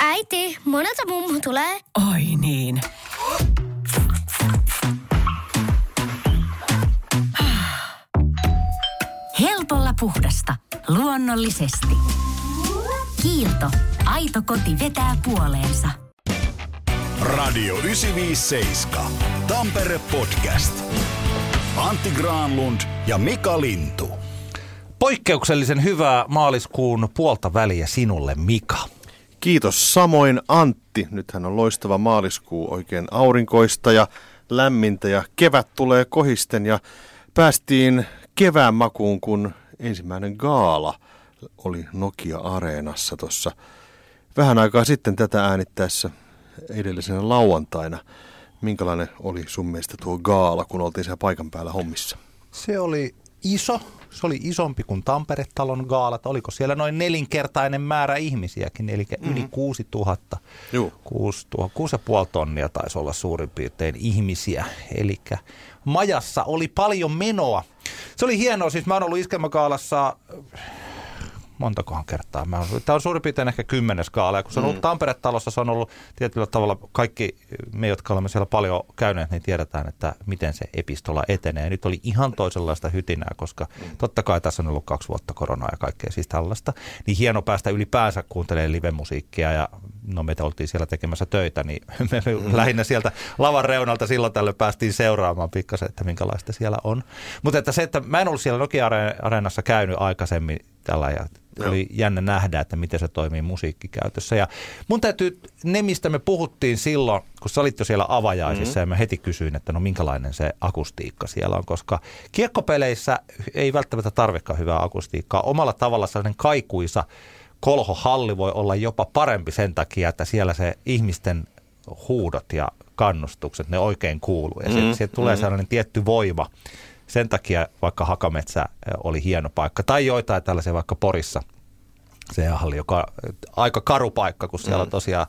Äiti, monelta mummu tulee? Oi niin. Helpolla puhdasta. Luonnollisesti. Kiilto. Aito koti vetää puoleensa. Radio 957. Tampere Podcast. Antti Granlund ja Mika Lintu. Poikkeuksellisen hyvää maaliskuun puolta väliä sinulle, Mika. Kiitos samoin Antti. Nythän on loistava maaliskuu, oikein aurinkoista ja lämmintä ja kevät tulee kohisten ja päästiin kevään makuun, kun ensimmäinen gaala oli Nokia-areenassa tuossa vähän aikaa sitten tätä äänittäessä edellisenä lauantaina. Minkälainen oli sun mielestä tuo gaala, kun oltiin siellä paikan päällä hommissa? Se oli iso, se oli isompi kuin Tampere-talon gaalat. Oliko siellä noin nelinkertainen määrä ihmisiäkin, eli mm-hmm. yli 6000. Joo. 6,5 tonnia taisi olla suurin piirtein ihmisiä. Eli majassa oli paljon menoa. Se oli hienoa, siis mä oon ollut Iskelmäkaalassa montakohan kertaa. Mä olen, tämä on suurin piirtein ehkä kymmenes. Ja kun se on ollut mm. Tampere-talossa, se on ollut tietyllä tavalla, kaikki me, jotka olemme siellä paljon käyneet, niin tiedetään, että miten se epistola etenee. Nyt oli ihan toisenlaista hytinää, koska mm. totta kai tässä on ollut kaksi vuotta koronaa ja kaikkea siis tällaista. Niin hieno päästä ylipäänsä kuuntelemaan live-musiikkia ja no meitä oltiin siellä tekemässä töitä, niin me mm. lähinnä sieltä lavan reunalta silloin tällöin päästiin seuraamaan pikkasen, että minkälaista siellä on. Mutta että se, että mä en ollut siellä Nokia-areenassa käynyt aikaisemmin tällä ja Joo. oli jännä nähdä, että miten se toimii musiikkikäytössä. Ja mun täytyy, ne mistä me puhuttiin silloin, kun sä olit jo siellä avajaisissa mm-hmm. ja mä heti kysyin, että no minkälainen se akustiikka siellä on, koska kiekkopeleissä ei välttämättä tarvikaan hyvää akustiikkaa. Omalla tavalla sellainen kaikuisa kolhohalli voi olla jopa parempi sen takia, että siellä se ihmisten huudot ja kannustukset, ne oikein kuuluu. Ja mm-hmm. sieltä tulee mm-hmm. sellainen tietty voima sen takia vaikka Hakametsä oli hieno paikka. Tai joitain tällaisia vaikka Porissa. Se halli, joka aika karu paikka, kun siellä mm. tosiaan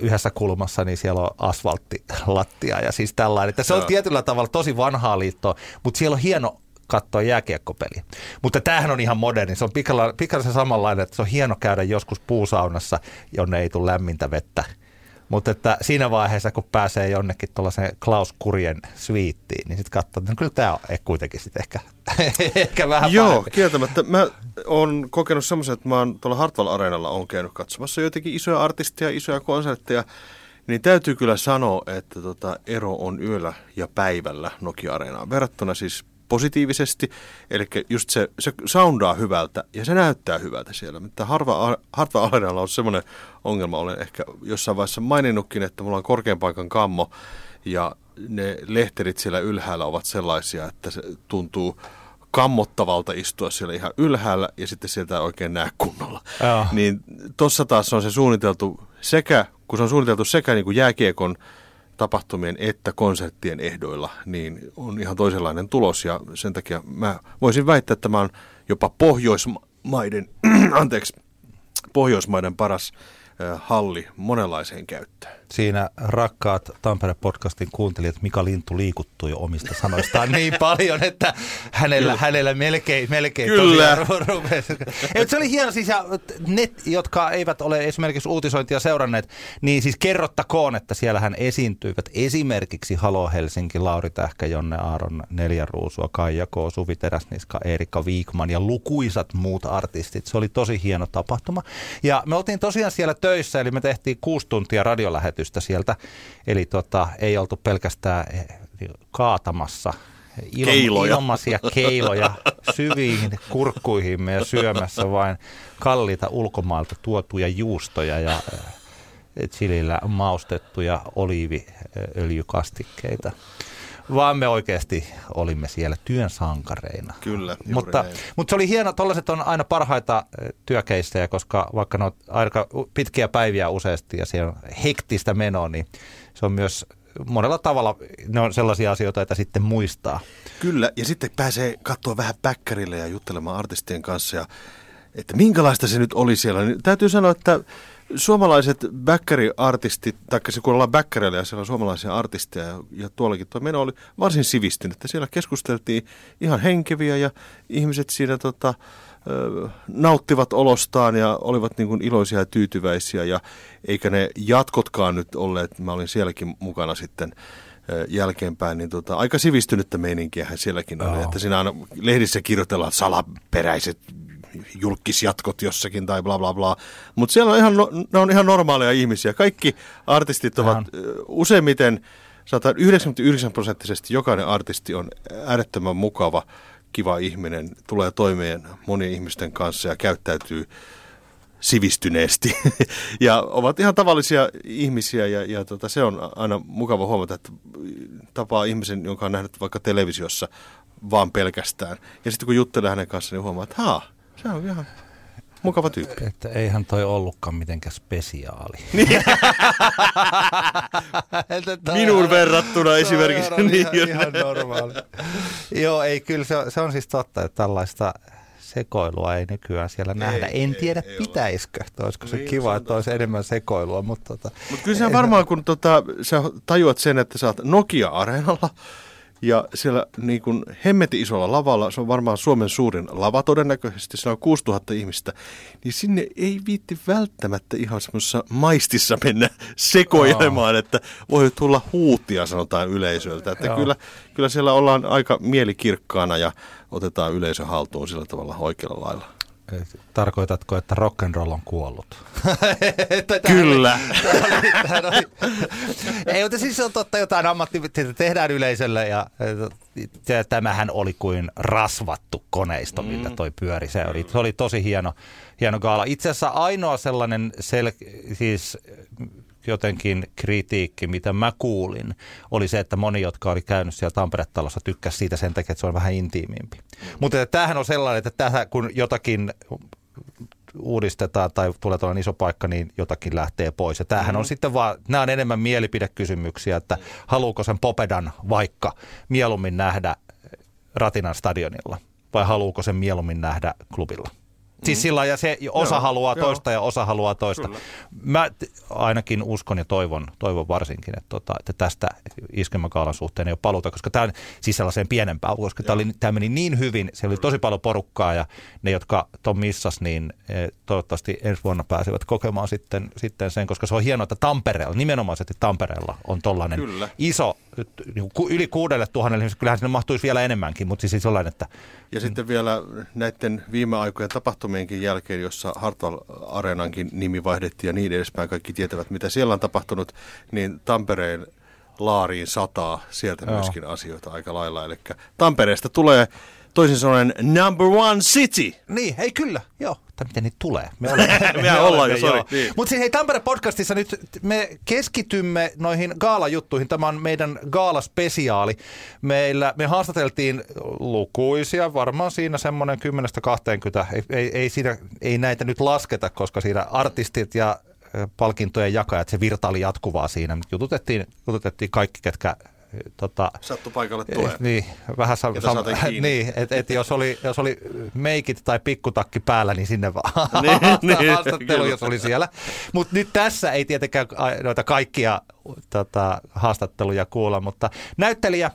yhdessä kulmassa, niin siellä on asfalttilattia ja siis tällainen. Että se on tietyllä tavalla tosi vanhaa liittoa, mutta siellä on hieno katsoa jääkiekkopeli. Mutta tämähän on ihan moderni. Se on pikkasen samanlainen, että se on hieno käydä joskus puusaunassa, jonne ei tule lämmintä vettä mutta että siinä vaiheessa, kun pääsee jonnekin tuollaiseen Klaus Kurien sviittiin, niin sitten katsoo, että no kyllä tämä on kuitenkin sitten ehkä, ehkä vähän Joo, parempi. kieltämättä. Mä oon kokenut semmoisen, että mä oon tuolla Hartwall Areenalla on käynyt katsomassa joitakin isoja artisteja, isoja konsertteja, niin täytyy kyllä sanoa, että tota ero on yöllä ja päivällä Nokia-areenaan verrattuna siis positiivisesti. Eli just se, se soundaa hyvältä ja se näyttää hyvältä siellä. Mutta harva, harva alenalla on semmoinen ongelma, olen ehkä jossain vaiheessa maininnutkin, että mulla on korkean paikan kammo ja ne lehterit siellä ylhäällä ovat sellaisia, että se tuntuu kammottavalta istua siellä ihan ylhäällä ja sitten sieltä oikein näe kunnolla. Joo. Niin tuossa taas on se suunniteltu sekä, kun se on suunniteltu sekä niin kuin jääkiekon tapahtumien että konserttien ehdoilla, niin on ihan toisenlainen tulos. Ja sen takia mä voisin väittää, että tämä on jopa Pohjoismaiden, anteeksi, Pohjoismaiden paras halli monenlaiseen käyttöön. Siinä rakkaat Tampere-podcastin kuuntelijat Mika Lintu liikuttuu jo omista sanoistaan niin paljon, että hänellä, hänellä melkein, melkein Kyllä. rupesi. Se oli hieno siis, ja ne, jotka eivät ole esimerkiksi uutisointia seuranneet, niin siis kerrottakoon, että siellä hän esiintyivät esimerkiksi Halo Helsinki, Lauri Tähkä, Jonne Aaron, Neljä Ruusua, Kaija K, Suvi Teräsniska, Erika Viikman ja lukuisat muut artistit. Se oli tosi hieno tapahtuma. Ja me oltiin tosiaan siellä töissä, eli me tehtiin kuusi tuntia radiolähetystä sieltä. Eli tota, ei oltu pelkästään eh, kaatamassa il- keiloja. ilmaisia keiloja syviin kurkkuihimme ja syömässä vain kalliita ulkomailta tuotuja juustoja ja eh, chilillä maustettuja oliiviöljykastikkeita vaan me oikeasti olimme siellä työn sankareina. Kyllä, mutta, mutta se oli hieno, tollaiset on aina parhaita työkeissejä, koska vaikka ne on aika pitkiä päiviä useasti ja siellä on hektistä menoa, niin se on myös monella tavalla ne on sellaisia asioita, että sitten muistaa. Kyllä, ja sitten pääsee katsoa vähän päkkärille ja juttelemaan artistien kanssa ja että minkälaista se nyt oli siellä. Niin täytyy sanoa, että suomalaiset bäkkäriartistit, tai se kun ollaan bäkkäreillä ja siellä on suomalaisia artisteja, ja, tuollakin tuo meno oli varsin sivistynyt, että siellä keskusteltiin ihan henkeviä ja ihmiset siinä tota, nauttivat olostaan ja olivat niin kuin iloisia ja tyytyväisiä ja eikä ne jatkotkaan nyt olleet, mä olin sielläkin mukana sitten jälkeenpäin, niin tota, aika sivistynyttä meininkiä sielläkin oli, Joo. että siinä aina lehdissä kirjoitellaan salaperäiset julkisjatkot jossakin tai bla bla bla. Mutta siellä on ihan, no- ne on ihan normaaleja ihmisiä. Kaikki artistit ovat ö, useimmiten, sanotaan 99 prosenttisesti jokainen artisti on äärettömän mukava, kiva ihminen, tulee toimeen monien ihmisten kanssa ja käyttäytyy sivistyneesti. ja ovat ihan tavallisia ihmisiä ja, ja tota, se on aina mukava huomata, että tapaa ihmisen, jonka on nähnyt vaikka televisiossa vaan pelkästään. Ja sitten kun juttelee hänen kanssaan, niin huomaa, että haa, se on ihan mukava tyyppi. Että eihän toi ollutkaan mitenkään spesiaali. Toi- Minuun verrattuna esimerkiksi. On Niin, ihan, ihan normaali. Joo, ei kyllä se, on- se on siis totta, että tällaista sekoilua ei nykyään siellä nähdä. En ei, tiedä, ei ole. pitäisikö. että Olisiko se Niin, kiva, se että olisi enemmän sekoilua, mutta tota, Mutta kyllä sä varmaan, kun tota, sä tajuat sen, että sä oot Nokia-areenalla ja siellä niin kun hemmetin isolla lavalla, se on varmaan Suomen suurin lava todennäköisesti, siellä on 6000 ihmistä, niin sinne ei viitti välttämättä ihan semmoisessa maistissa mennä sekoilemaan, että voi tulla huutia sanotaan yleisöltä. Että Joo. kyllä, kyllä siellä ollaan aika mielikirkkaana ja otetaan yleisö haltuun sillä tavalla oikealla lailla. Tarkoitatko, että rock and roll on kuollut? Kyllä. Ei, mutta siis se on totta, jotain ammattivitsiä tehdään yleisölle ja tämähän oli kuin rasvattu koneisto, millä toi pyöri. Se oli, se oli tosi hieno, hieno gaala. Itse asiassa ainoa sellainen sel, siis jotenkin kritiikki, mitä mä kuulin, oli se, että moni, jotka oli käynyt siellä Tampere-talossa, tykkäsi siitä sen takia, että se on vähän intiimimpi. Mutta että tämähän on sellainen, että tähän, kun jotakin uudistetaan tai tulee tällainen iso paikka, niin jotakin lähtee pois. Ja tämähän on sitten vaan, nämä on enemmän mielipidekysymyksiä, että haluuko sen Popedan vaikka mieluummin nähdä Ratinan stadionilla vai haluuko sen mieluummin nähdä klubilla. Siis sillä lailla, ja se osa Joo, haluaa joo. toista ja osa haluaa toista. Kyllä. Mä ainakin uskon ja toivon, toivon varsinkin, että, tota, että tästä iskelmäkaalan suhteen ei ole paluuta, koska tämä on siis sellaiseen pienempään, koska tämä, oli, tämä meni niin hyvin, siellä oli tosi paljon porukkaa ja ne, jotka ton missas, niin eh, toivottavasti ensi vuonna pääsevät kokemaan sitten, sitten sen, koska se on hienoa, että Tampereella, nimenomaisesti Tampereella on tollainen Kyllä. iso, niin kuin yli kuudelle tuhannelle ihmiselle, kyllähän sinne mahtuisi vielä enemmänkin, mutta siis sellainen, että Ja sitten vielä näiden viime aikojen tapahtumienkin jälkeen, jossa Hartwall Areenankin nimi vaihdettiin ja niin edespäin, kaikki tietävät mitä siellä on tapahtunut, niin Tampereen laariin sataa sieltä Joo. myöskin asioita aika lailla. Eli Tampereesta tulee toisin sanoen number one city. Niin, ei kyllä, joo. Tai miten niitä tulee? Me olemme, Mehän ollaan jo, sori. Niin. Mutta siis hei, Tampere-podcastissa nyt me keskitymme noihin gaalajuttuihin. Tämä on meidän gaalaspesiaali. Meillä, me haastateltiin lukuisia, varmaan siinä semmoinen 10-20. Ei, ei, ei, siinä, ei näitä nyt lasketa, koska siinä artistit ja palkintojen jakajat, se virtaali jatkuvaa siinä. Jututettiin, jututettiin kaikki, ketkä tota, Sattu paikalle tulee. Eh, Niin, vähän sam- kiinni. niin, että et jos, oli, jos oli meikit tai pikkutakki päällä, niin sinne vaan Niin, niin, haastattelu, jos oli siellä. Mutta nyt tässä ei tietenkään noita kaikkia tota, haastatteluja kuulla, mutta näyttelijä,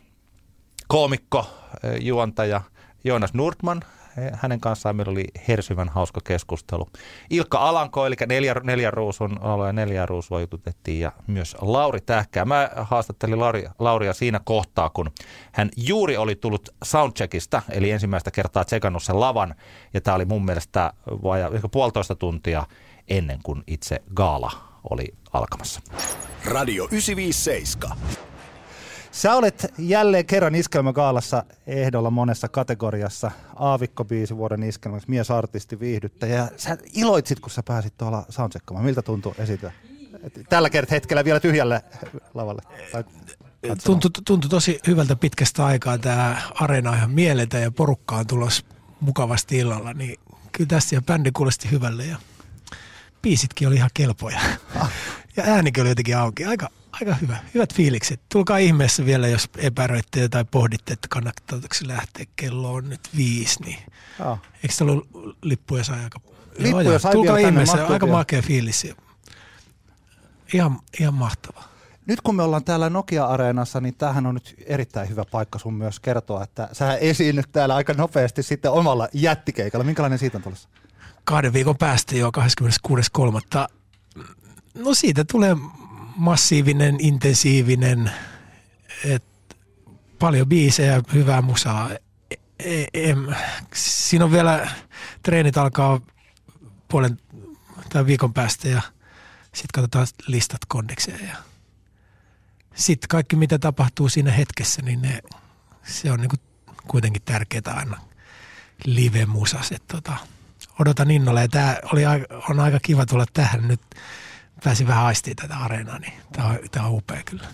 koomikko, eh, juontaja Joonas Nordman, eh, hänen kanssaan meillä oli hersyvän hauska keskustelu. Ilkka Alanko, eli neljä, neljä ruusun aloja neljä ruusua jututettiin ja myös Lauri Tähkää. Mä haastattelin Lauri, Lauria siinä kohtaa, kun hän juuri oli tullut soundcheckista, eli ensimmäistä kertaa tsekannut sen lavan, ja tämä oli mun mielestä vaja, ehkä puolitoista tuntia ennen kuin itse gaala oli alkamassa. Radio 957. Sä olet jälleen kerran iskelmägaalassa ehdolla monessa kategoriassa. Aavikko-biisi vuoden iskelmäksi, miesartisti, viihdyttäjä. Ja Sä iloitsit, kun sä pääsit tuolla soundcheckamaan. Miltä tuntui esitellä? Et Tällä kertaa hetkellä vielä tyhjälle lavalle. Tai. Tuntui, tuntui tosi hyvältä pitkästä aikaa. Tämä areena ihan mieletön ja porukka on tulos mukavasti illalla. Niin kyllä tässä ja bändi kuulosti hyvälle ja biisitkin oli ihan kelpoja. Ja äänikin oli jotenkin auki. Aika, aika hyvä. Hyvät fiilikset. Tulkaa ihmeessä vielä, jos epäröitte tai pohditte, että kannattaako se lähteä. Kello on nyt viisi, niin Joo. eikö se ollut lippuja sai aika... Lippuja Joo, sai Tulkaa ihmeessä. Aika vielä. makea fiilis. Ihan, ihan mahtavaa. Nyt kun me ollaan täällä Nokia-areenassa, niin tämähän on nyt erittäin hyvä paikka sun myös kertoa, että sä esiinnyt täällä aika nopeasti sitten omalla jättikeikalla. Minkälainen siitä on tulossa? Kahden viikon päästä jo 26.3. No siitä tulee massiivinen, intensiivinen, et paljon biisejä, hyvää musaa. E- e- siinä on vielä, treenit alkaa puolen tai viikon päästä ja sitten katsotaan listat kondikseen ja sitten kaikki mitä tapahtuu siinä hetkessä, niin ne, se on niinku kuitenkin tärkeää aina live-musas. Tota, odotan innolla ja tämä oli, on aika kiva tulla tähän nyt. Pääsin vähän aistiin tätä areenaa, niin tämä on, tää on upea kyllä.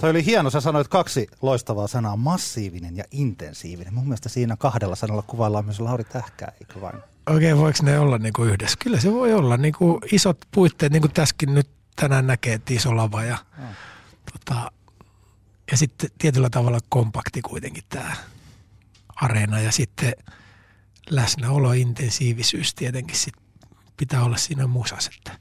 Toi oli hieno, sä sanoit kaksi loistavaa sanaa, massiivinen ja intensiivinen. Mun mielestä siinä kahdella sanalla kuvaillaan myös Lauri Tähkää, eikö vain? Oikein voiko ne olla niinku yhdessä? Kyllä se voi olla. Niinku isot puitteet, niin kuin tässäkin nyt tänään näkee, että iso lava ja, tota, ja sitten tietyllä tavalla kompakti kuitenkin tämä areena ja sitten läsnäolo, intensiivisyys tietenkin sit pitää olla siinä musas. Että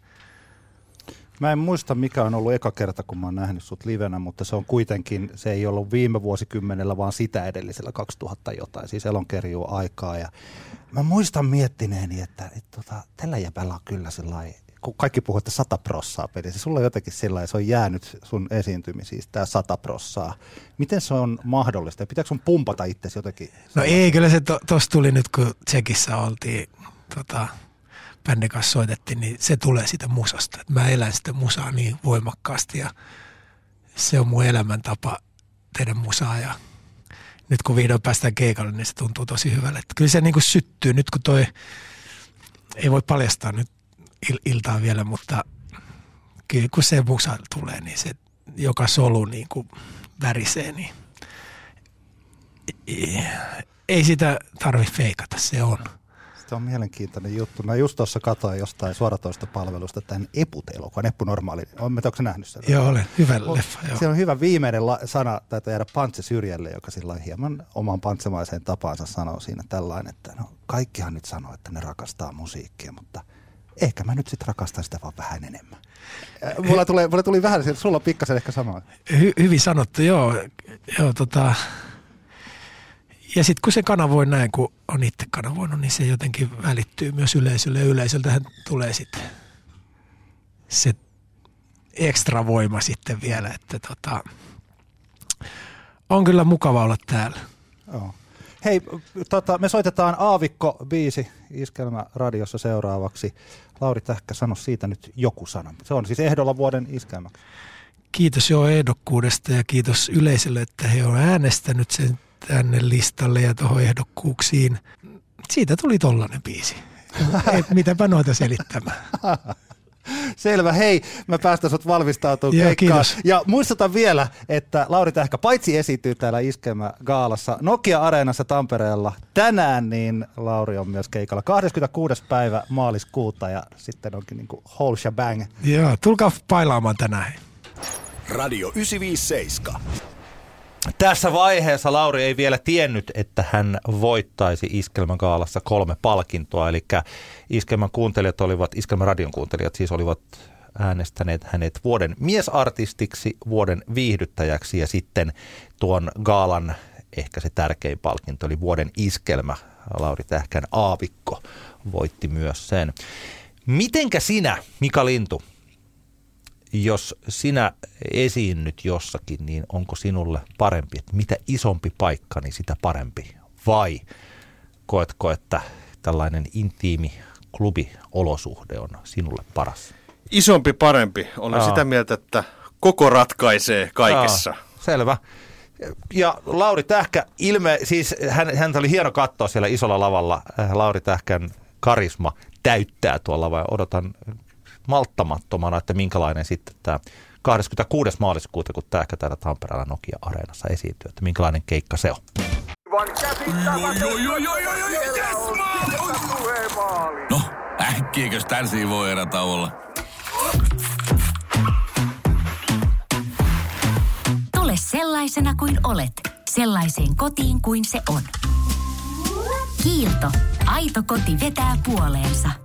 Mä en muista, mikä on ollut eka kerta, kun mä oon nähnyt sut livenä, mutta se on kuitenkin, se ei ollut viime vuosikymmenellä, vaan sitä edellisellä 2000 jotain, siis elonkerjuu aikaa. Ja mä muistan miettineeni, että, että tota, tällä jäbällä on kyllä sellainen, kun kaikki puhuu, että sata prossaa pelissä, sulla on jotenkin sillä se on jäänyt sun esiintymisiin, tämä sata prossaa. Miten se on mahdollista? Pitääkö sun pumpata itsesi jotenkin? No ei, kyllä se to, tossa tuli nyt, kun Tsekissä oltiin, tota, bändin kanssa soitettiin, niin se tulee sitä musasta. Et mä elän sitä musaa niin voimakkaasti ja se on mun elämäntapa tehdä musaa ja nyt kun vihdoin päästään keikalle, niin se tuntuu tosi hyvälle. Et kyllä se niin kuin syttyy nyt, kun toi, ei voi paljastaa nyt il- iltaa vielä, mutta kyllä kun se musa tulee, niin se joka solu niin kuin värisee, niin ei- sitä tarvi feikata, se on. Se on mielenkiintoinen juttu. Mä just tuossa katsoin jostain suoratoista palvelusta tämän Eput-elokuvan, Eppu Normaali. Onko nähnyt sen? Joo, olen. Hyvä leffa, joo. Siellä on hyvä viimeinen la- sana, taitaa jäädä Pantse syrjälle, joka sillä hieman oman pantsemaiseen tapaansa sanoo siinä tällainen, että no kaikkihan nyt sanoo, että ne rakastaa musiikkia, mutta ehkä mä nyt sitten rakastan sitä vaan vähän enemmän. Mulla, tulee, mulla tuli vähän, sulla on pikkasen ehkä sama. Hy- hyvin sanottu, joo. joo tota. Ja sitten kun se kanavoi näin, kun on itse kanavoinut, niin se jotenkin välittyy myös yleisölle. Ja yleisöltähän tulee sitten se ekstra voima sitten vielä, että tota, on kyllä mukava olla täällä. Joo. Hei, tota, me soitetaan Aavikko biisi Iskelmä radiossa seuraavaksi. Lauri Tähkä, sano siitä nyt joku sana. Se on siis ehdolla vuoden iskelmä. Kiitos jo ehdokkuudesta ja kiitos yleisölle, että he on äänestänyt sen tänne listalle ja tuohon ehdokkuuksiin. Siitä tuli tollanen biisi. Ei, mitäpä noita selittämään. Selvä, hei, mä päästän sut valmistautumaan Joo, keikkaan. kiitos. Ja muistutan vielä, että Lauri Tähkä paitsi esiintyy täällä Iskelmä Gaalassa Nokia-areenassa Tampereella tänään, niin Lauri on myös keikalla 26. päivä maaliskuuta ja sitten onkin niin kuin whole shebang. Joo, tulkaa pailaamaan tänään. Radio 957. Tässä vaiheessa Lauri ei vielä tiennyt, että hän voittaisi Iskelmän Gaalassa kolme palkintoa, eli Iskelmän kuuntelijat olivat, Iskelmän radion kuuntelijat siis olivat äänestäneet hänet vuoden miesartistiksi, vuoden viihdyttäjäksi ja sitten tuon gaalan ehkä se tärkein palkinto oli vuoden iskelmä. Lauri Tähkän aavikko voitti myös sen. Mitenkä sinä, Mika Lintu, jos sinä esiinnyt jossakin, niin onko sinulle parempi, että mitä isompi paikka, niin sitä parempi? Vai koetko, että tällainen intiimi klubiolosuhde on sinulle paras? Isompi parempi. Olen Aa. sitä mieltä, että koko ratkaisee kaikessa. Aa, selvä. Ja Lauri Tähkä, ilme, siis hän, häntä oli hieno katsoa siellä isolla lavalla. Lauri Tähkän karisma täyttää tuolla vai odotan malttamattomana, että minkälainen sitten tämä 26. maaliskuuta, kun Tähkä täällä Tampereella Nokia-areenassa esiintyy, että minkälainen keikka se on. No, äkkiäkös tän voi erä olla? Tule sellaisena kuin olet, sellaiseen kotiin kuin se on. Kiilto. Aito koti vetää puoleensa.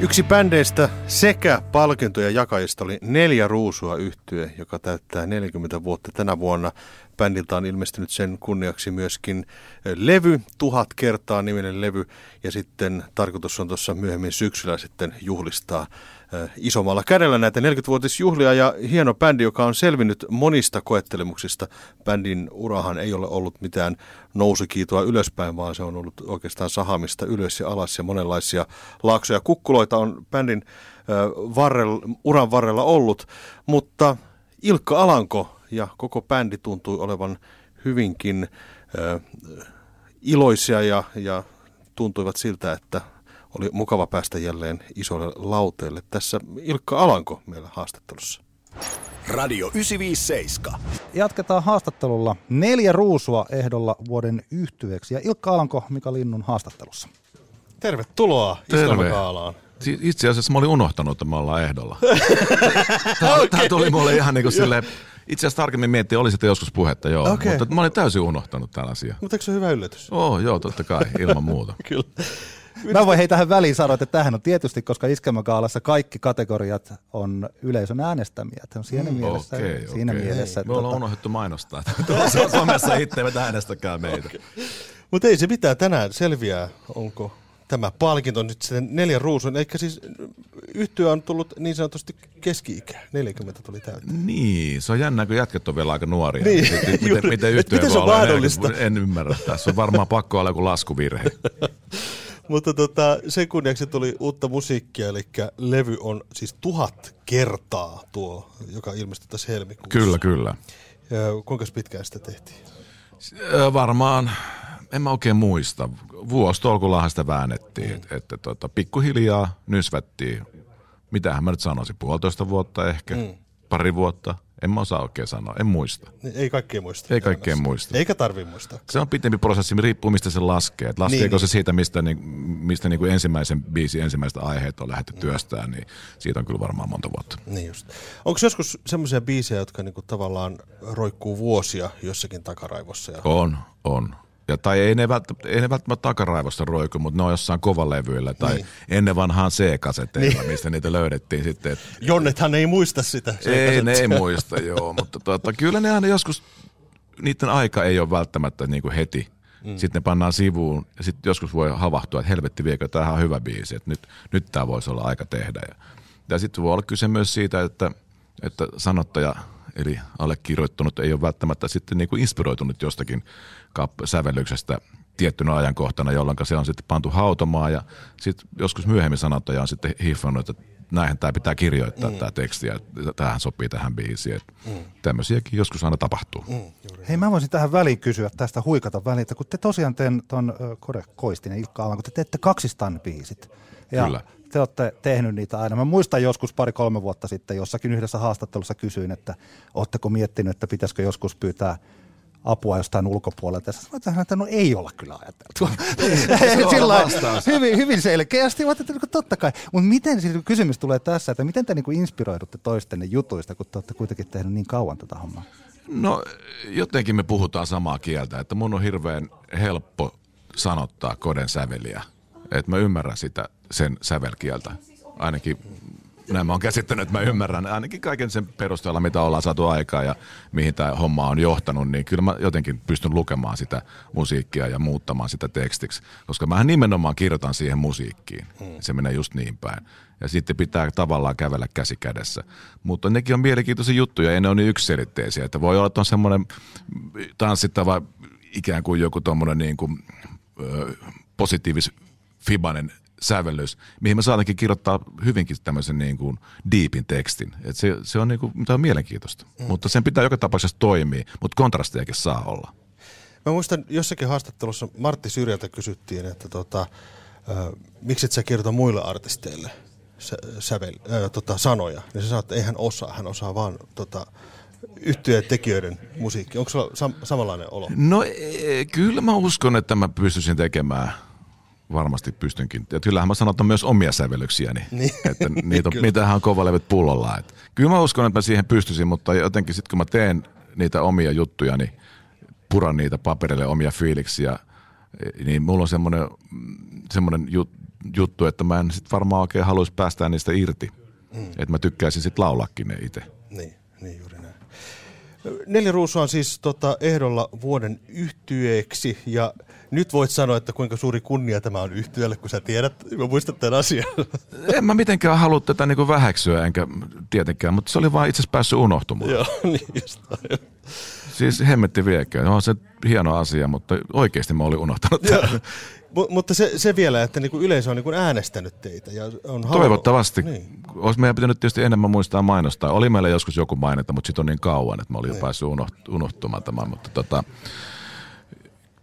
Yksi bändeistä sekä palkintojen jakajista oli Neljä Ruusua yhtye, joka täyttää 40 vuotta tänä vuonna. Bändiltä on ilmestynyt sen kunniaksi myöskin levy, tuhat kertaa niminen levy, ja sitten tarkoitus on tuossa myöhemmin syksyllä sitten juhlistaa isommalla kädellä näitä 40-vuotisjuhlia ja hieno bändi, joka on selvinnyt monista koettelemuksista. Bändin urahan ei ole ollut mitään nousukiitoa ylöspäin, vaan se on ollut oikeastaan sahamista ylös ja alas ja monenlaisia laaksoja. Kukkuloita on bändin varrella, uran varrella ollut, mutta Ilkka Alanko ja koko bändi tuntui olevan hyvinkin iloisia ja, ja tuntuivat siltä, että oli mukava päästä jälleen isolle lauteelle. Tässä Ilkka Alanko meillä haastattelussa. Radio 957. Jatketaan haastattelulla neljä ruusua ehdolla vuoden yhtyeeksi ja Ilkka Alanko Mika Linnun haastattelussa. Tervetuloa Terve. Itse asiassa mä olin unohtanut, että me ollaan ehdolla. Tämä, okay. tämä tuli mulle ihan niin kuin silleen, itse asiassa tarkemmin miettiä, oli sitä joskus puhetta, joo. Okei. Mutta mä olin täysin unohtanut tämän asian. Mutta eikö se ole hyvä yllätys? Oh, joo, totta kai, ilman muuta. Kyllä. Mä voin hei tähän väliin sanoa, että tähän on tietysti, koska Iskelmäkaalassa kaikki kategoriat on yleisön äänestämiä. Että on siinä mielessä, Okei, siinä okei. mielessä Me ollaan tota- unohdettu mainostaa. Tuossa somessa itse, että äänestäkää meitä. Mutta ei se mitään tänään selviää, onko tämä palkinto nyt sitten neljän ruusun. Eikä siis yhtyö on tullut niin sanotusti keski-ikä. 40 tuli täyteen. Niin, se on jännä, kun jätket on vielä aika nuoria. Niin, Miten, miten, miten se on mahdollista? 40? En ymmärrä. Tässä on varmaan pakko olla joku laskuvirhe. Mutta tota, sen kunniaksi tuli uutta musiikkia, eli levy on siis tuhat kertaa tuo, joka ilmestyi tässä helmikuussa. Kyllä, kyllä. Ja kuinka pitkään sitä tehtiin? Ö, Varmaan, en mä oikein muista. Vuosi tolkullahan sitä väännettiin, mm. että, että tota, pikkuhiljaa nysvättiin. Mitähän mä nyt sanoisin, puolitoista vuotta ehkä, mm. pari vuotta. En mä osaa oikein sanoa, en muista. Niin, Ei kaikkea muista. Ei kaikkea muista. Eikä tarvii muistaa. Se on pitempi prosessi, riippuu mistä se laskee. Et laskeeko Niin, niin, se niin. siitä, mistä, niin, mistä niin kuin ensimmäisen biisin ensimmäistä aiheet on lähdetty työstään, niin siitä on kyllä varmaan monta vuotta. Niin just. Onko joskus semmoisia biisejä, jotka niinku tavallaan roikkuu vuosia jossakin takaraivossa? Ja... On, on. Ja, tai ei ne, välttämättä, ei ne välttämättä takaraivosta roiku, mutta ne on jossain kovalevyillä tai Niin. ennen vanhaan C-kaseteilla, niin. mistä niitä löydettiin sitten. Et Jonnethan ei muista sitä. Ei, ne ei muista, joo, mutta tuota, kyllä ne aina joskus, niiden aika ei ole välttämättä niin kuin heti. Mm. Sitten ne pannaan sivuun ja sitten joskus voi havahtua, että helvetti viekö, tämä on hyvä biisi, että nyt, nyt tämä voisi olla aika tehdä. Ja, ja sitten voi olla kyse myös siitä, että, että sanottaja eli allekirjoittanut ei ole välttämättä sitten niin kuin inspiroitunut jostakin kap- sävellyksestä tiettynä ajankohtana, jolloin se on sitten pantu hautomaan ja sitten joskus myöhemmin sanottaja on sitten hiffannut, että näinhän tämä pitää kirjoittaa mm. tämä teksti ja tähän sopii tähän biisiin. Mm. Tämmöisiäkin joskus aina tapahtuu. Mm. Hei, mä voisin tähän väliin kysyä tästä huikata väliin, että kun te tosiaan teen ton ö, Kore Koistinen Ilkka Alan, kun te teette kaksistaan biisit. Ja Kyllä. Te olette tehnyt niitä aina. Mä muistan joskus pari-kolme vuotta sitten jossakin yhdessä haastattelussa kysyin, että ootteko miettinyt, että pitäisikö joskus pyytää apua jostain ulkopuolelta. Ja sanoin, että no ei olla kyllä ajateltu. Sillä hyvin, hyvin selkeästi, mutta niin totta kai. Mutta miten siis kysymys tulee tässä, että miten te niin kuin inspiroidutte toistenne jutuista, kun te olette kuitenkin tehnyt niin kauan tätä hommaa? No jotenkin me puhutaan samaa kieltä, että mun on hirveän helppo sanottaa koden säveliä. Että mä ymmärrän sitä sen sävelkieltä. Ainakin näin mä oon käsittänyt, että mä ymmärrän ainakin kaiken sen perusteella, mitä ollaan saatu aikaa ja mihin tämä homma on johtanut, niin kyllä mä jotenkin pystyn lukemaan sitä musiikkia ja muuttamaan sitä tekstiksi, koska mä nimenomaan kirjoitan siihen musiikkiin. Se menee just niin päin. Ja sitten pitää tavallaan kävellä käsi kädessä. Mutta nekin on mielenkiintoisia juttuja, ei ne ole niin yksiselitteisiä. Että voi olla, että on semmoinen tanssittava ikään kuin joku tuommoinen niin kuin, ö, positiivis fibanen sävellys, mihin mä saatankin kirjoittaa hyvinkin tämmöisen niin kuin deepin tekstin. Et se, se on, niin kuin, mitä on mielenkiintoista. Mm. Mutta sen pitää joka tapauksessa toimia, mutta kontrastejakin saa olla. Mä muistan jossakin haastattelussa Martti Syrjältä kysyttiin, että tota, miksi et sä kirjoita muille artisteille sä, sävel, ää, tota, sanoja, niin sä sanot, että ei hän osaa, hän osaa vaan tota, yhtyä tekijöiden musiikki. Onko sulla sam- samanlainen olo? No e, kyllä mä uskon, että mä pystyisin tekemään varmasti pystynkin. Ja kyllähän mä sanon myös omia sävellyksiäni. Niin. Että niitä on, niitähän on kovalevyt pullolla. Et kyllä mä uskon, että mä siihen pystyisin, mutta jotenkin sitten kun mä teen niitä omia juttuja, niin puran niitä paperille omia fiiliksiä, niin mulla on semmoinen, semmoinen jut, juttu, että mä en sit varmaan oikein haluaisi päästää niistä irti. Mm. Että mä tykkäisin sitten laulakin ne itse. Niin, niin juuri näin. Neljä ruusua on siis tota, ehdolla vuoden yhtyeeksi ja nyt voit sanoa, että kuinka suuri kunnia tämä on yhtyölle, kun sä tiedät, mä muistat tämän asian. En mä mitenkään halua tätä niinku väheksyä, enkä tietenkään, mutta se oli vaan itse asiassa päässyt unohtumaan. Joo, niin just Siis hemmetti viekö. On se hieno asia, mutta oikeasti mä olin unohtanut tämän. M- mutta se, se vielä, että niinku yleisö on niinku äänestänyt teitä. Ja on halu... Toivottavasti. Niin. Olisi meidän pitänyt tietysti enemmän muistaa mainostaa. Oli meillä joskus joku mainita, mutta sitten on niin kauan, että mä olin jo päässyt unoht- unohtumaan tämän. Mutta tota,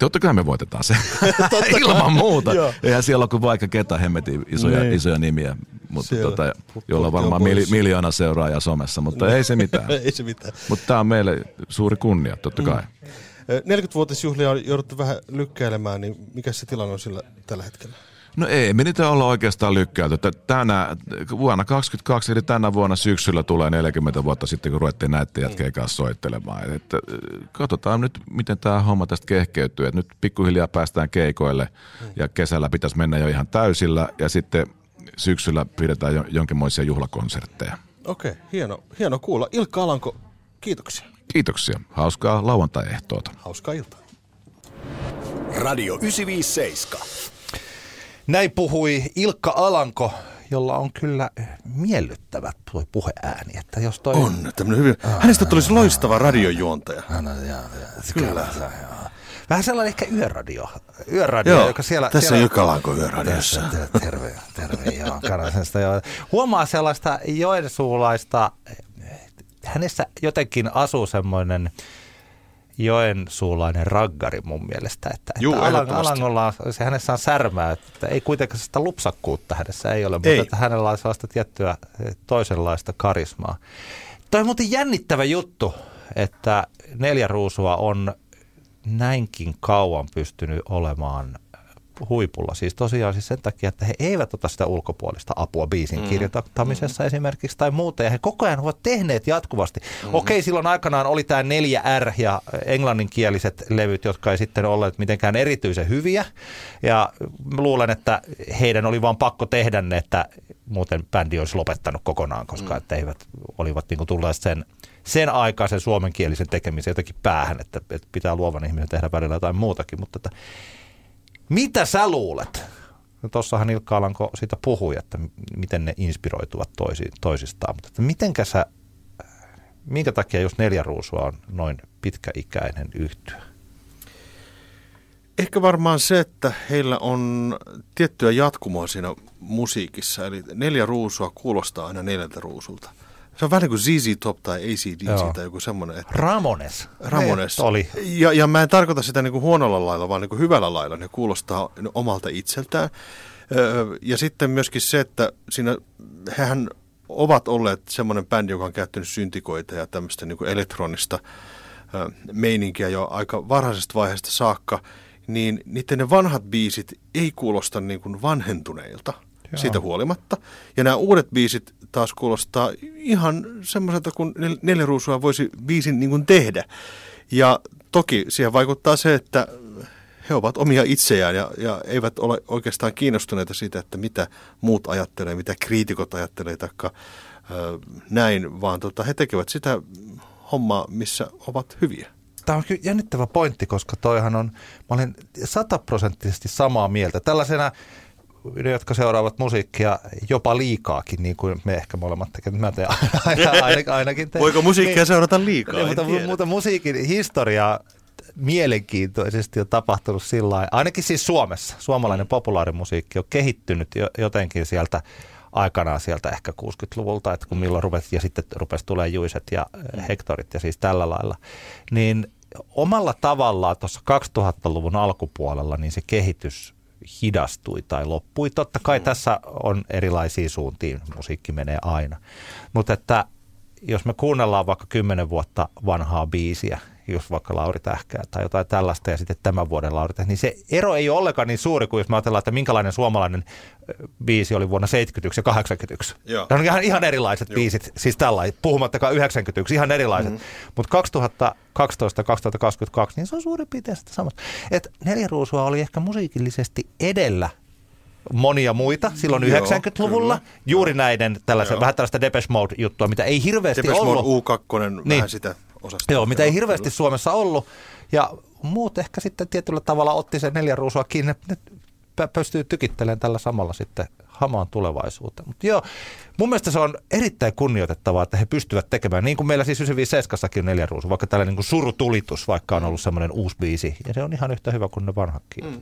Totta kai me voitetaan se. Ilman muuta. Eihän siellä ole kuin vaikka ketä hemmetin isoja, Niin. isoja nimiä, mutta Siellä. tota, jolla on on varmaan mili, miljoona seuraajaa somessa, mutta ei se mitään. Ei se mitään. Mutta tämä on meille suuri kunnia, totta kai. Ö, 40-vuotisjuhlia on jouduttu vähän lykkäilemään, niin mikä se tilanne on sillä tällä hetkellä? No ei, me niitä olla oikeastaan lykkäyty. Että Tänä, vuonna 2022, eli tänä vuonna syksyllä tulee 40 vuotta sitten, kun ruvettiin näiden jätkeen kanssa soittelemaan. Et, Että, katsotaan nyt, miten tämä homma tästä kehkeytyy. Et nyt pikkuhiljaa päästään keikoille ja kesällä pitäisi mennä jo ihan täysillä ja sitten syksyllä pidetään jo, jonkinmoisia juhlakonsertteja. Okei, hieno, hieno kuulla. Ilkka Alanko, kiitoksia. Kiitoksia. Hauskaa lauantai-ehtoota. Hauskaa iltaa. Radio 957. Näin puhui Ilkka Alanko, jolla on kyllä miellyttävä tuo puheääni. Että jos toi... On, tämmöinen hyvin. Hänestä tulisi loistava radiojuontaja. Kyllä. Vähän sellainen ehkä yöradio. Yöradio, Joo, joka siellä... tässä siellä... on Ilkka Alanko yöradiossa. Terve, terve, terve joo, Karasesta, joo. Huomaa sellaista joensuulaista, hänessä jotenkin asuu semmoinen joensuulainen raggari mun mielestä. Että, Juu, että Alang. Alangolla on, se hänessä on särmää, että ei kuitenkaan sitä lupsakkuutta hänessä ei ole, mutta Ei. että hänellä on sellaista tiettyä eh, toisenlaista karismaa. Toi on muuten jännittävä juttu, että neljä ruusua on näinkin kauan pystynyt olemaan huipulla. Siis tosiaan siis sen takia, että he eivät ota sitä ulkopuolista apua biisin mm. kirjoittamisessa mm. esimerkiksi tai muuta. Ja he koko ajan ovat tehneet jatkuvasti. Mm. Okei, silloin aikanaan oli tämä 4R ja englanninkieliset levyt, jotka ei sitten olleet mitenkään erityisen hyviä. Ja luulen, että heidän oli vaan pakko tehdä ne, että muuten bändi olisi lopettanut kokonaan, koska mm. että he eivät, olivat niin tulleet sen sen aikaisen suomenkielisen tekemisen jotenkin päähän, että, että pitää luovan ihmisen tehdä välillä jotain muutakin, mutta että, mitä sä luulet? No Tuossahan Ilkka Alanko siitä puhui, että miten ne inspiroituvat toisi, toisistaan, mutta että mitenkä sä, minkä takia just neljä ruusua on noin pitkäikäinen yhtyö? Ehkä varmaan se, että heillä on tiettyä jatkumoa siinä musiikissa. Eli neljä ruusua kuulostaa aina neljältä ruusulta. Se on vähän niin kuin ZZ Top tai ACDC Joo. tai joku semmoinen. Että Ramones. Ramones. Ne oli. Ja, ja mä en tarkoita sitä niin kuin huonolla lailla, vaan niin kuin hyvällä lailla. Ne kuulostaa omalta itseltään. Ja sitten myöskin se, että siinä hehän ovat olleet semmoinen bändi, joka on käyttänyt syntikoita ja tämmöistä niin kuin elektronista meininkiä jo aika varhaisesta vaiheesta saakka, niin niiden ne vanhat biisit ei kuulosta niin kuin vanhentuneilta Joo. siitä huolimatta. Ja nämä uudet biisit taas kuulostaa ihan semmoiselta, kun nel- neljä ruusua voisi biisin niin kuin tehdä. Ja toki siihen vaikuttaa se, että he ovat omia itseään ja, ja eivät ole oikeastaan kiinnostuneita siitä, että mitä muut ajattelee, mitä kriitikot ajattelee taikka näin, vaan tota, he tekevät sitä hommaa, missä ovat hyviä. Tämä on kyllä jännittävä pointti, koska toihan on, mä olen sataprosenttisesti samaa mieltä. Tällaisena, ne, jotka seuraavat musiikkia jopa liikaakin, niin kuin me ehkä molemmat tekevät. Mä teen aina, ainakin, ainakin teen. Voiko musiikkia Niin- seurata liikaa? Niin, mutta, tiedä. mutta musiikin historia mielenkiintoisesti on tapahtunut sillä lailla, ainakin siis Suomessa. Suomalainen populaarimusiikki on kehittynyt jo, jotenkin sieltä aikanaan sieltä ehkä 60-luvulta, että kun milloin rupesi, ja sitten rupesi tulee Juiset ja mm. Hektorit ja siis tällä lailla, niin omalla tavallaan tuossa 2000-luvun alkupuolella niin se kehitys hidastui tai loppui. Totta kai mm. tässä on erilaisia suuntiin, musiikki menee aina. Mutta että jos me kuunnellaan vaikka kymmenen vuotta vanhaa biisiä, just vaikka Lauri Tähkää tai jotain tällaista ja sitten tämän vuoden Lauri Tähkää, niin se ero ei ole ollenkaan niin suuri kuin jos me ajatellaan, että minkälainen suomalainen biisi oli vuonna 71 ja 81. Joo. Nämä on ihan, ihan erilaiset Joo. biisit, siis tällainen, puhumattakaan 91, ihan erilaiset. Mm-hmm. Mutta 2012-2022, niin se on suurin piirtein sitä samasta. Et neljä ruusua oli ehkä musiikillisesti edellä monia muita silloin Joo, 90-luvulla. Kyllä. Juuri näiden tällaisen, vähän tällaista Depeche Mode-juttua, mitä ei hirveästi Depeche ollut. Mode U2, niin. vähän sitä osasta. Joo, mitä ei hirveästi kyllä. Suomessa ollut. Ja muut ehkä sitten tietyllä tavalla otti sen neljä ruusua kiinni. Ne pystyy tykittelemään tällä samalla sitten hamaan tulevaisuuteen. Mutta joo, mun mielestä se on erittäin kunnioitettavaa, että he pystyvät tekemään, niin kuin meillä siis 957 on neljä ruusu, vaikka tällainen niin surutulitus, vaikka on ollut semmoinen uusi biisi. Ja se on ihan yhtä hyvä kuin ne vanhatkin. Mm,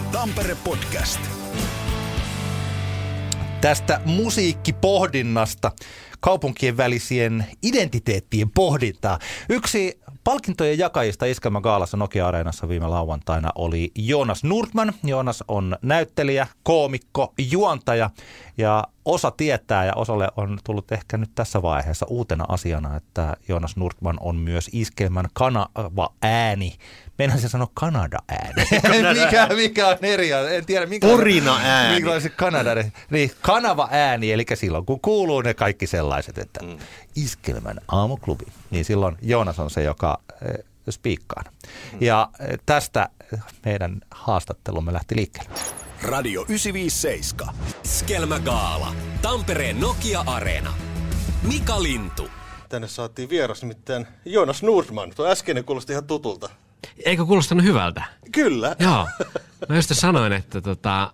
Tampere Podcast. Tästä musiikkipohdinnasta, kaupunkien välisien identiteettien pohdintaa. Yksi palkintojen jakajista Iskelmän Gaalassa Nokia-areenassa viime lauantaina oli Joonas Nurtman. Joonas on näyttelijä, koomikko, juontaja ja osa tietää ja osalle on tullut ehkä nyt tässä vaiheessa uutena asiana, että Joonas Nurtman on myös Iskelmän kanava ääni Meidän se sanoa Kanada-ääni. mikä, mikä on eri En tiedä, minkä Porina-ääni. Mikä on se Kanada Niin, kanava-ääni, eli silloin kun kuuluu ne kaikki sellaiset, että mm. Iskelmän aamuklubi, niin silloin Joonas on se, joka äh, spiikkaa. Mm. Ja äh, tästä meidän haastattelumme lähti liikkeelle. Radio 957. Skelmä Gaala. Tampereen Nokia-areena. Mika Lintu. Tänne saatiin vieras nimittäin Joonas Nordman. Tuo äskeinen kuulosti ihan tutulta. Eikö kuulostanut hyvältä? Kyllä. Joo. Mä just sanoin, että tota,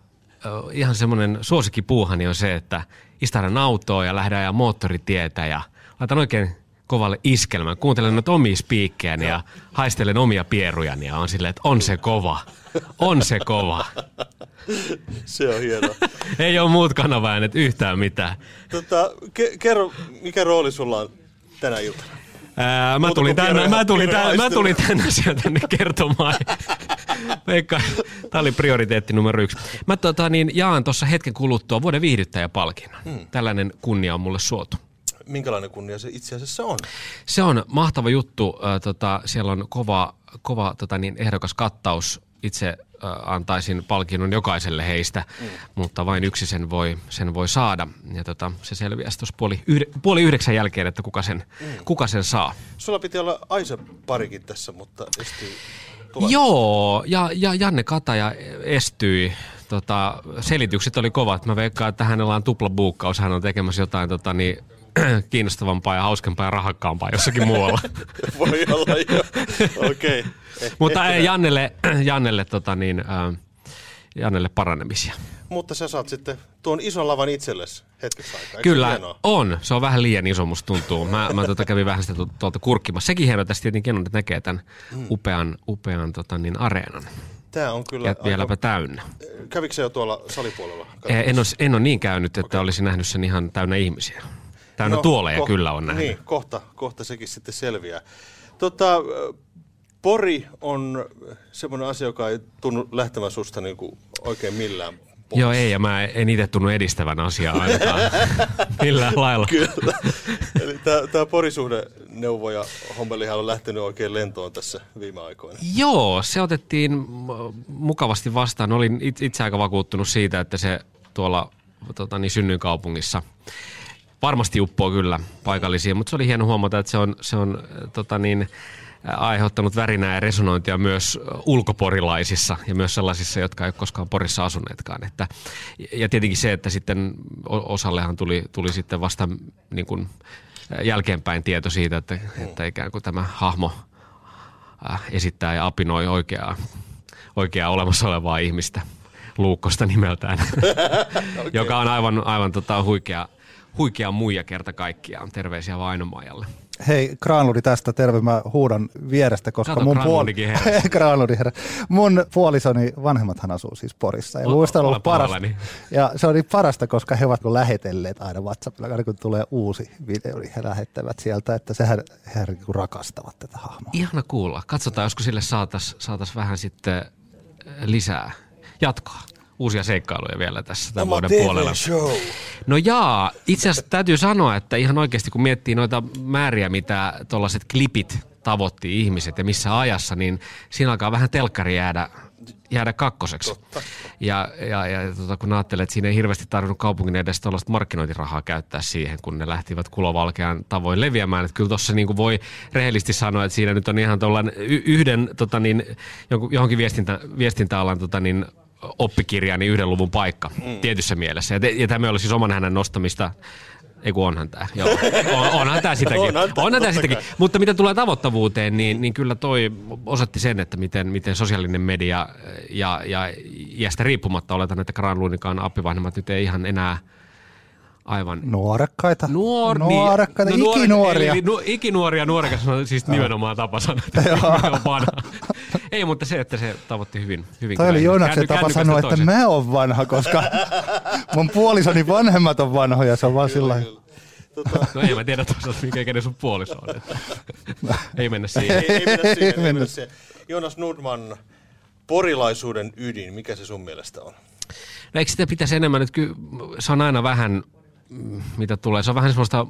ihan semmoinen suosikkipuuhani on se, että istahdan autoa ja lähden ajaa moottoritietä ja laitan oikein kovalle iskelmän. Kuuntelen noita omia spiikkejäni ja haistelen omia pierujani ja on silleen, että on se kova. On se kova. Se on hienoa. Ei ole muut kanavaäänet yhtään mitään. Tota, ke- kerro, mikä rooli sulla on tänä iltana? Ää, mä, tulin tänne, mä, tulin tänne, mä tulin tänne asiaa tänne kertomaan. Veikka, tää oli prioriteetti numero yksi. Mä tota, niin, jaan tuossa hetken kuluttua vuoden viihdyttäjäpalkinnon. Hmm. Tällainen kunnia on mulle suotu. Minkälainen kunnia se itse asiassa on? Se on mahtava juttu. Äh, tota, siellä on kova, kova tota, niin, ehdokas kattaus. Itse äh, antaisin palkinnon jokaiselle heistä, mm. mutta vain yksi sen voi, sen voi saada. Ja tota, se selviää tuossa puoli, yhde, puoli yhdeksän jälkeen, että kuka sen, mm. kuka sen saa. Sulla piti olla Aisa parikin tässä, mutta estyi Joo, ja, ja Janne Kataja estyi. Tota, selitykset oli kovat. Mä veikkaan, että hänellä on tuplabuukkaus. Hän on tekemässä jotain tota, niin, kiinnostavampaa ja hauskempaa ja rahakkaampaa jossakin muualla. Voi olla jo. Okei. Okay. Mutta ei, Jannelle, Jannelle, tota niin, äh, Jannelle paranemisia. Mutta sä saat sitten tuon ison lavan itsellesi hetkessä aikaa. Kyllä, on. Se on vähän liian iso, musta tuntuu. Mä, mä tuota kävin vähän sitä tuolta kurkkimassa. Sekin hienoa tästä tietenkin on, että näkee tämän mm. upean, upean tota niin, areenan. Tämä on kyllä... Ja vieläpä aika... täynnä. Kävikö se jo tuolla salipuolella? En ole, en ole niin käynyt, että okay. olisin nähnyt sen ihan täynnä ihmisiä. Täynnä no, tuoleja ko- kyllä on nähnyt. Niin, kohta, kohta sekin sitten selviää. Tota, Pori on semmoinen asia, joka ei tunnu lähtemään susta niin kuin oikein millään pois. Joo, ei, ja mä en itse tunnu edistävän asiaa ainakaan millään lailla. Kyllä. Eli tämä porisuhde neuvo ja hommelihan on lähtenyt oikein lentoon tässä viime aikoina. Joo, se otettiin mukavasti vastaan. Olin itse aika vakuuttunut siitä, että se tuolla tota, niin synnyinkaupungissa varmasti uppoo kyllä paikallisia, mutta se oli hieno huomata, että se on, se on tota niin, aiheuttanut värinää ja resonointia myös ulkoporilaisissa ja myös sellaisissa, jotka ei ole koskaan Porissa asuneetkaan. Että, ja tietenkin se, että sitten osallehan tuli, tuli sitten vasta niin kuin jälkeenpäin tieto siitä, että, että ikään kuin tämä hahmo esittää ja apinoi oikeaa, oikeaa olemassa olevaa ihmistä Luukkosta nimeltään, okay. joka on aivan, aivan tota huikea, huikea muija kerta kaikkiaan. Terveisiä Vainomaajalle. Hei, Granludi tästä, terve, mä huudan vierestä, koska Kato, mun, puol- herra. mun puolisoni vanhemmathan asuu siis Porissa. Ja muista on ollut parasta. Ja se oli parasta, koska he ovat lähetelleet aina WhatsAppilla, aina kun tulee uusi video, niin he lähettävät sieltä, että sehän he rakastavat tätä hahmoa. Ihana kuulla. Katsotaan, josko sille saataisiin saatais vähän sitten lisää jatkoa uusia seikkailuja vielä tässä tämän vuoden puolella. Show. No jaa, itse asiassa täytyy sanoa, että ihan oikeasti kun miettii noita määriä, mitä tuollaiset klipit tavoitti ihmiset ja missä ajassa, niin siinä alkaa vähän telkkari jäädä, jäädä kakkoseksi. Totta. Ja, ja, ja tota, kun ajattelee, että siinä ei hirveästi tarvinnut kaupungin edes tuollaista markkinointirahaa käyttää siihen, kun ne lähtivät kulovalkean tavoin leviämään. Että kyllä tuossa niin voi rehellisesti sanoa, että siinä nyt on ihan tuollainen yhden tota niin, johonkin viestintä, viestintäalan tota niin, oppikirja, niin yhden luvun paikka mm. tietyssä mielessä. Ja, te, ja tämä oli siis oman hänen nostamista ei kun onhan tämä. Joo. On, onhan tämä sitäkin. onhan tämä, onhan tämä sitäkin. Mutta mitä tulee tavoittavuuteen, niin, niin kyllä toi osoitti sen, että miten, miten sosiaalinen media ja, ja iästä riippumatta oletan, että Granlunikaan appivanhemmat nyt ei ihan enää – aivan... Nuorekkaita. Nuor, Nuorekkaita, niin, no, ikinuoria. Eli, nu, ikinuoria nuorekas on siis nimenomaan tapa sanoa, että Ei, mutta se, että se tavoitti hyvin. hyvin Toi oli Joonaksen tapa sanoa, että mä oon vanha, koska mun puolisoni vanhemmat on vanhoja. Se on vaan sillä Tota... No ei mä tiedä toisaalta, mikä kenen sun puoliso on. Että... ei mennä siihen. Ei, ei mennä siihen. ei mennä siihen. Jonas Nordman, porilaisuuden ydin, mikä se sun mielestä on? No eikö sitä pitäisi enemmän, että kyllä se on aina vähän mitä tulee. Se on vähän semmoista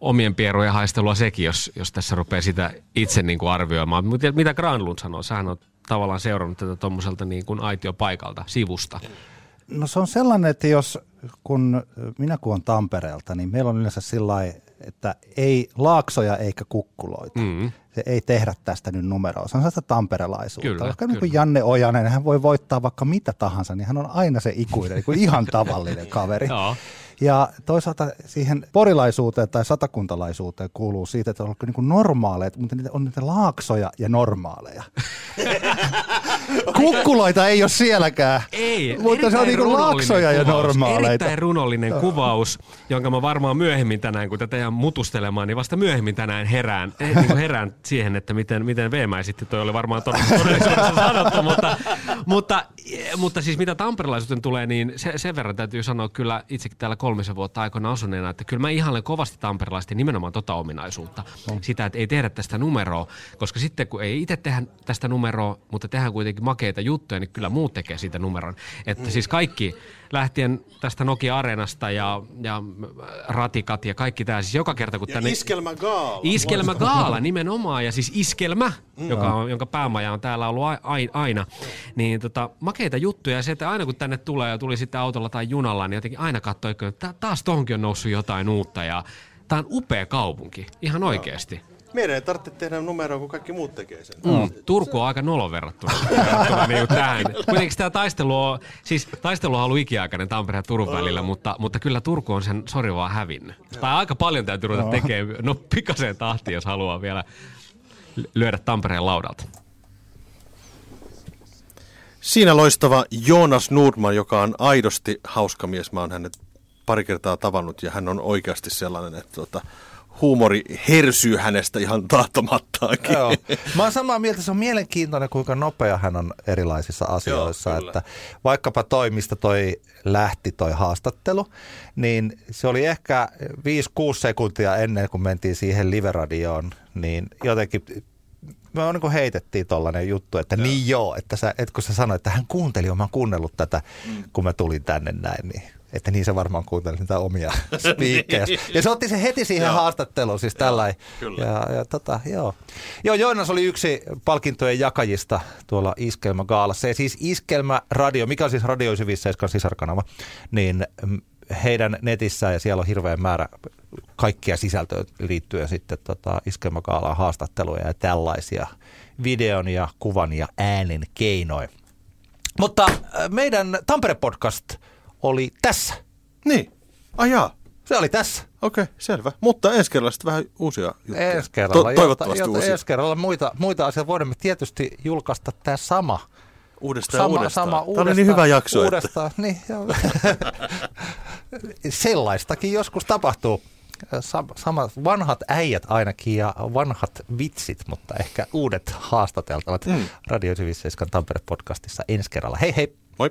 omien pierujen haistelua sekin, jos, jos tässä rupeaa sitä itse niin kuin arvioimaan. Mutta mitä Granlund sanoo? Sähän on tavallaan seurannut tätä tuommoiselta niin kuin aitiopaikalta, sivusta. No se on sellainen, että jos kun minä kun on Tampereelta, niin meillä on yleensä sillä että ei laaksoja eikä kukkuloita. Mm. Se ei tehdä tästä nyt numeroa. Se on sellaista tamperelaisuutta. Kyllä, Vaikka kyllä. Niin kuin Janne Ojanen, hän voi voittaa vaikka mitä tahansa, niin hän on aina se ikuinen, niin kuin ihan tavallinen kaveri. Ja toisaalta siihen porilaisuuteen tai satakuntalaisuuteen kuuluu siitä, että on niin normaaleja, mutta niitä on niitä laaksoja ja normaaleja. Kukkuloita ei ole sielläkään. Ei, mutta se on niin kuin laaksoja kuvaus. ja normaaleita. Erittäin runollinen no. kuvaus, jonka mä varmaan myöhemmin tänään, kun tätä jää mutustelemaan, niin vasta myöhemmin tänään herään, eh, niin kuin herään siihen, että miten, miten Veemä esitti. Toi oli varmaan todellisuudessa sanottu, mutta, mutta, mutta siis mitä tamperelaisuuteen tulee, niin se, sen verran täytyy sanoa kyllä itsekin täällä kolmisen vuotta aikana asuneena, että kyllä mä ihailen kovasti tamperelaisten nimenomaan tota ominaisuutta. Sitä, että ei tehdä tästä numeroa, koska sitten kun ei itse tehdä tästä numeroa, mutta tehdään kuitenkin makeita juttuja, niin kyllä muut tekee siitä numeron. Että mm. siis kaikki lähtien tästä Nokia-areenasta ja, ja ratikat ja kaikki tämä. Siis joka kerta kun ja tänne... Iskelmä Gaala. Iskelmä Gaala nimenomaan ja siis Iskelmä, mm. joka on, jonka päämaja on täällä ollut aina. Niin tota, makeita juttuja ja se, että aina kun tänne tulee ja tuli sitten autolla tai junalla, niin jotenkin aina katsoi, että taas tohonkin on noussut jotain uutta ja Tämä on upea kaupunki, ihan oikeasti. Meidän ei tarvitse tehdä numeroa, kun kaikki muut tekee sen. Mm. Turku on aika nolo verrattuna, verrattuna niin tähän. Kuitenkin tämä taistelu on, siis taistelu on ollut ikiaikainen Tampereen ja Turun välillä, mutta, mutta kyllä Turku on sen sori vaan hävinnyt. Tai aika paljon täytyy ruveta tekemään, no pikaseen tahtiin, jos haluaa vielä lyödä Tampereen laudalta. Siinä loistava Joonas Nordman, joka on aidosti hauska mies. Mä oon hänet pari kertaa tavannut ja hän on oikeasti sellainen, että tuota, huumori hersyy hänestä ihan tahtomattaankin. Joo. Mä oon samaa mieltä, se on mielenkiintoinen, kuinka nopea hän on erilaisissa asioissa. Joo, että vaikkapa toi, mistä toi lähti toi haastattelu, niin se oli ehkä 5-6 sekuntia ennen kuin mentiin siihen live-radioon, niin jotenkin me on niin heitettiin tollainen juttu, että joo. niin joo, että, sä, että kun sä sanoit, että hän kuunteli, mä kuunnellut tätä, mm. kun mä tulin tänne näin, niin että niin se varmaan kuunteli niitä omia spiikkejä. ja se otti se heti siihen haastatteluun, siis tällä. Ja, ja tota, joo. Joo, Joonas oli yksi palkintojen jakajista tuolla Iskelmä Gaalassa. Ja siis Iskelmä Radio, mikä on siis Radio 957 sisarkanava, niin heidän netissään ja siellä on hirveän määrä kaikkia sisältöä liittyen sitten tota iskelmäkaalaan haastatteluja ja tällaisia videon ja kuvan ja äänen keinoin. Mutta äh, meidän Tampere-podcast oli tässä. Niin. Ajaa. Se oli tässä. Okei, selvä. Mutta ensi kerralla sitten vähän uusia juttuja. Ensi kerralla, To- toivottavasti jota, uusia. Ensi kerralla muita, muita asioita voimme tietysti julkaista tämä sama. Uudestaan sama, uudestaan. sama Tämä uudestaan. oli niin hyvä jakso, Uudestaan, niin, joo. Sellaistakin joskus tapahtuu. Sam, sama, vanhat äijät ainakin ja vanhat vitsit, mutta ehkä uudet haastateltavat mm. Radio 97 Tampere-podcastissa ensi kerralla. Hei hei! Moi!